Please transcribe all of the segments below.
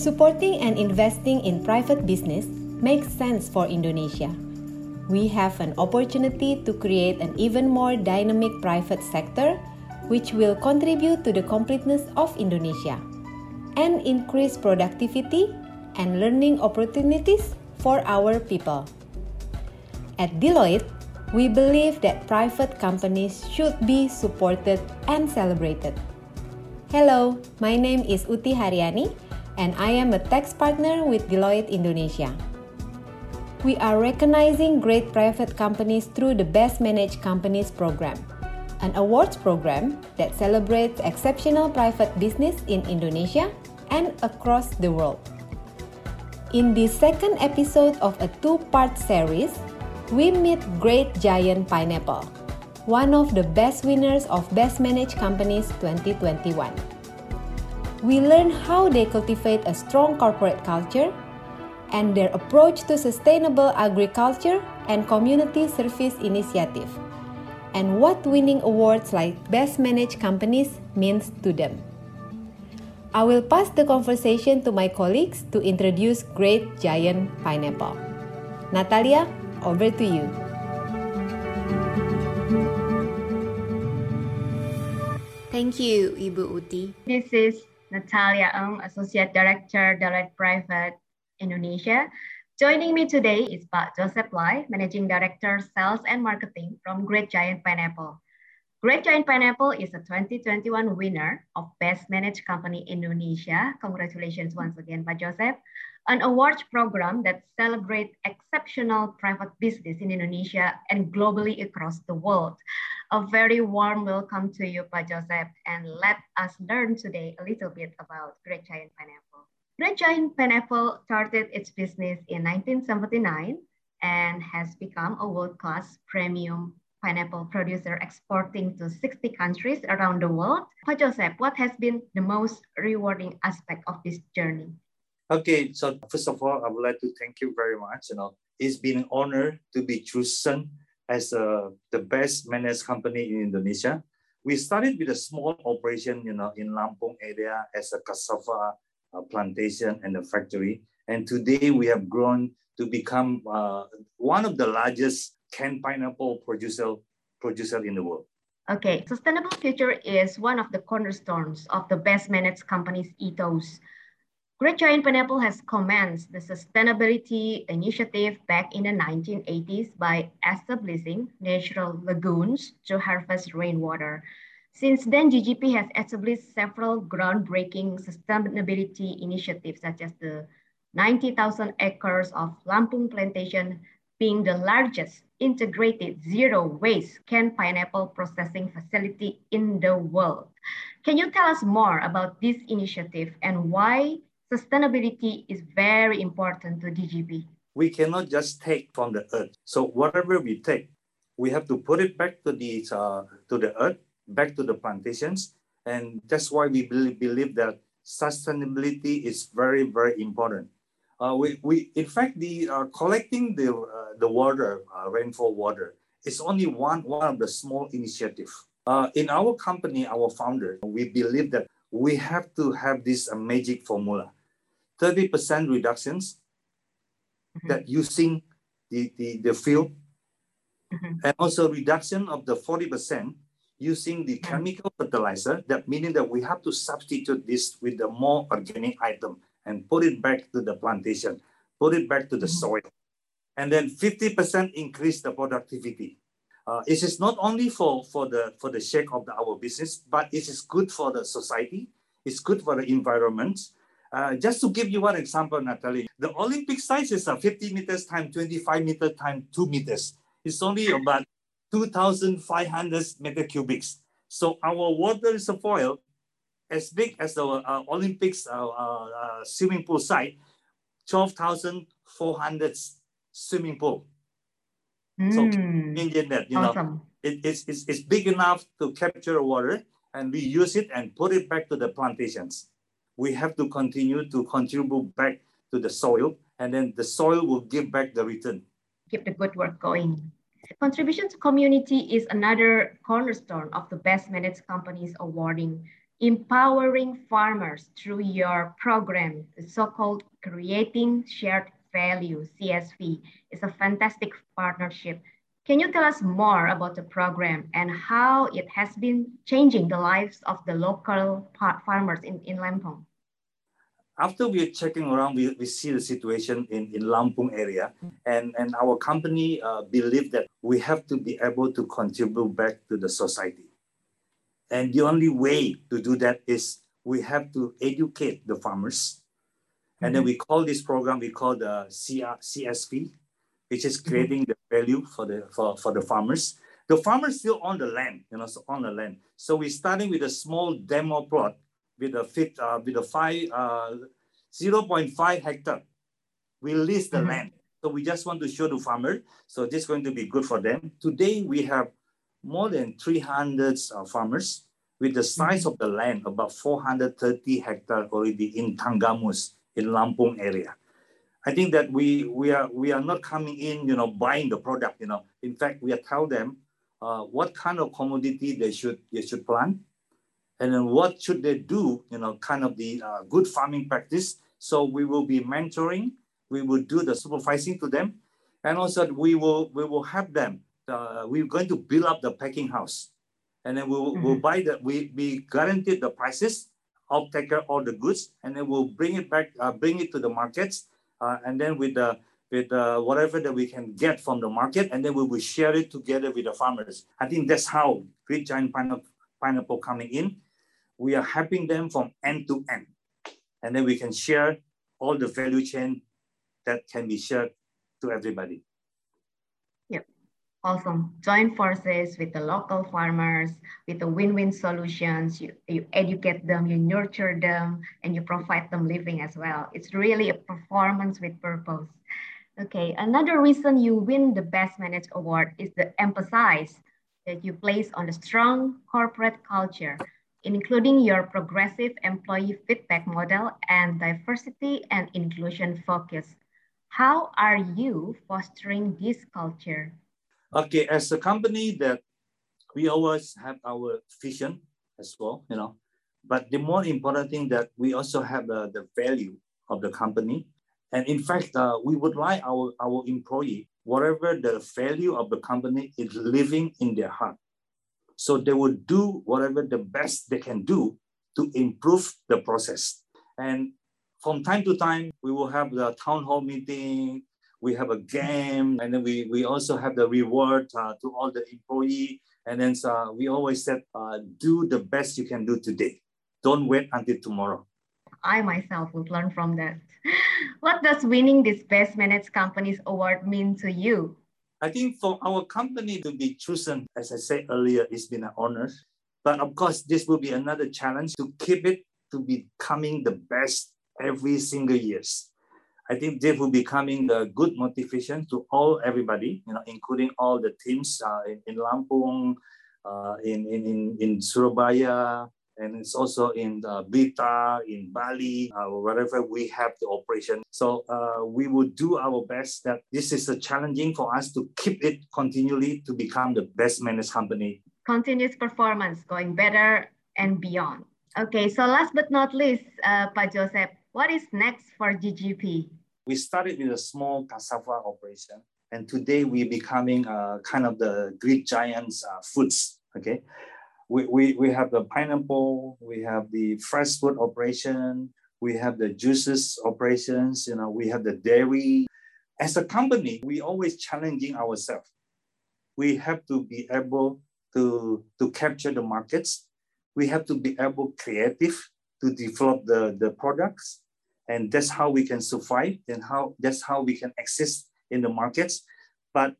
Supporting and investing in private business makes sense for Indonesia. We have an opportunity to create an even more dynamic private sector, which will contribute to the completeness of Indonesia and increase productivity and learning opportunities for our people. At Deloitte, we believe that private companies should be supported and celebrated. Hello, my name is Uti Haryani, and I am a tax partner with Deloitte Indonesia. We are recognizing great private companies through the Best Managed Companies program, an awards program that celebrates exceptional private business in Indonesia and across the world. In this second episode of a two part series, we meet Great Giant Pineapple, one of the best winners of Best Managed Companies 2021. We learn how they cultivate a strong corporate culture and their approach to sustainable agriculture and community service initiative, and what winning awards like Best Managed Companies means to them. I will pass the conversation to my colleagues to introduce Great Giant Pineapple. Natalia, over to you. Thank you, Ibu Uti. This is Natalia Ng, Associate Director, Deloitte Private Indonesia. Joining me today is Pak Joseph Lai, Managing Director, Sales and Marketing from Great Giant Pineapple. Great Giant Pineapple is a 2021 winner of Best Managed Company Indonesia. Congratulations once again, Pak Joseph. An awards program that celebrates exceptional private business in Indonesia and globally across the world. A very warm welcome to you, Pak Joseph, and let us learn today a little bit about Great Giant Pineapple. Great Giant Pineapple started its business in 1979 and has become a world-class premium pineapple producer exporting to 60 countries around the world. Pak Joseph, what has been the most rewarding aspect of this journey? Okay, so first of all, I would like to thank you very much. You know, it's been an honor to be chosen as uh, the best managed company in Indonesia. We started with a small operation, you know, in Lampung area as a cassava uh, plantation and a factory. And today we have grown to become uh, one of the largest canned pineapple producer, producer in the world. Okay, sustainable future is one of the cornerstones of the best managed companies ethos. Great Giant Pineapple has commenced the sustainability initiative back in the 1980s by establishing natural lagoons to harvest rainwater. Since then, GGP has established several groundbreaking sustainability initiatives, such as the 90,000 acres of Lampung Plantation being the largest integrated zero waste canned pineapple processing facility in the world. Can you tell us more about this initiative and why sustainability is very important to GGP. We cannot just take from the earth. So whatever we take, we have to put it back to the uh, to the earth, back to the plantations, and that's why we believe, that sustainability is very very important. Uh, we, we, in fact, the uh, collecting the, uh, the water, uh, rainfall water, is only one, one of the small initiatives. Uh, in our company, our founder, we believe that we have to have this magic formula. 30% reductions mm-hmm. that using the, the, the fuel, mm-hmm. and also reduction of the 40% using the mm-hmm. chemical fertilizer, that meaning that we have to substitute this with the more organic item and put it back to the plantation, put it back to the mm-hmm. soil. And then 50% increase the productivity. Uh, it is not only for, for the for the sake of the, our business, but it is good for the society. It's good for the environment. Uh, just to give you one example, Natalie, the Olympic size is a 50 meters times 25 meters times 2 meters. It's only about 2,500 meter cubics. So our water reservoir as big as the uh, Olympics uh, uh, uh swimming pool site, 12,400 swimming pool. Mm. So imagine that, you awesome. know, it, it's, it's, it's big enough to capture water and we use it and put it back to the plantations. We have to continue to contribute back to the soil and then the soil will give back the return. Keep the good work going. Contribution to community is another cornerstone of the Best Managed Companies awarding empowering farmers through your program, the so-called Creating Shared Value, CSV, is a fantastic partnership. Can you tell us more about the program and how it has been changing the lives of the local farmers in, in Lampung? After we are checking around, we, we see the situation in, in Lampung area, and, and our company uh, believe that we have to be able to contribute back to the society. And the only way to do that is we have to educate the farmers. Mm-hmm. And then mm-hmm. we call this program, we call the CR, CSV, which is mm-hmm. creating mm-hmm. the value for the, for, for the farmers. The farmers still on the land, you know, so on the land. So we're starting with a small demo plot with a fit uh, with a five uh, 0.5 hectare. We lease the mm-hmm. land. So we just want to show the farmer. So this is going to be good for them. Today we have more than 300 uh, farmers with the size of the land about 430 hectare already in Tanggamus in Lampung area. I think that we we are we are not coming in, you know, buying the product. You know, in fact, we are tell them uh, what kind of commodity they should they should plant, and then what should they do, you know, kind of the uh, good farming practice. So we will be mentoring, we will do the supervising to them, and also we will we will have them. Uh, we're going to build up the packing house, and then we'll, mm-hmm. we'll buy the we we guaranteed the prices, of take care all the goods, and then we'll bring it back, uh, bring it to the markets, uh, and then with the with uh, whatever that we can get from the market, and then we will share it together with the farmers. I think that's how Great Giant Pineapple, pineapple coming in we are helping them from end to end. And then we can share all the value chain that can be shared to everybody. Yep, awesome. Join forces with the local farmers, with the win-win solutions. You, you educate them, you nurture them, and you provide them living as well. It's really a performance with purpose. Okay, another reason you win the Best Managed Award is the emphasis that you place on the strong corporate culture including your progressive employee feedback model and diversity and inclusion focus. How are you fostering this culture? Okay, as a company that we always have our vision as well, you know, but the more important thing that we also have the, the value of the company. And in fact, uh, we would like our, our employee, whatever the value of the company is living in their heart. So they will do whatever the best they can do to improve the process. And from time to time, we will have the town hall meeting, we have a game, and then we, we also have the reward uh, to all the employee. And then uh, we always said, uh, do the best you can do today. Don't wait until tomorrow. I myself would learn from that. What does winning this Best Managed Companies Award mean to you? I think for our company to be chosen, as I said earlier, it's been an honor. But of course, this will be another challenge to keep it to becoming the best every single years. I think this will be coming the good motivation to all everybody, you know, including all the teams uh, in, in Lampung, uh, in, in, in Surabaya, and it's also in uh, Blitar, in Bali, uh, wherever we have the operation. So uh, we will do our best that this is a challenging for us to keep it continually to become the best managed company. Continuous performance, going better and beyond. Okay, so last but not least, uh, Pak Joseph, what is next for GGP? We started with a small cassava operation, and today we're becoming uh, kind of the Great Giants uh, foods. Okay, we, we, we have the pineapple, we have the fresh food operation, we have the juices operations, you know, we have the dairy. As a company, we always challenging ourselves. We have to be able to, to capture the markets. We have to be able creative to develop the, the products. And that's how we can survive and how that's how we can exist in the markets. But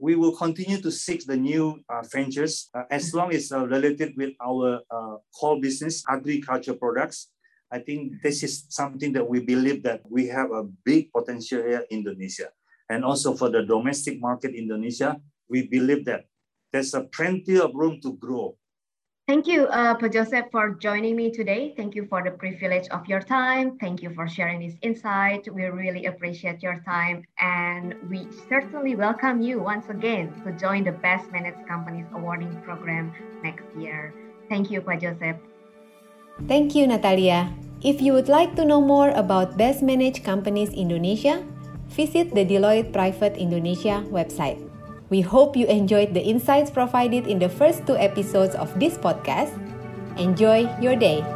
we will continue to seek the new uh, ventures uh, as long as uh, related with our uh, core business, agriculture products. I think this is something that we believe that we have a big potential here in Indonesia. And also for the domestic market Indonesia, we believe that there's a plenty of room to grow Thank you, uh, Joseph, for joining me today. Thank you for the privilege of your time. Thank you for sharing this insight. We really appreciate your time. And we certainly welcome you once again to join the Best Managed Companies Awarding Program next year. Thank you, Joseph. Thank you, Natalia. If you would like to know more about Best Managed Companies Indonesia, visit the Deloitte Private Indonesia website. We hope you enjoyed the insights provided in the first two episodes of this podcast. Enjoy your day.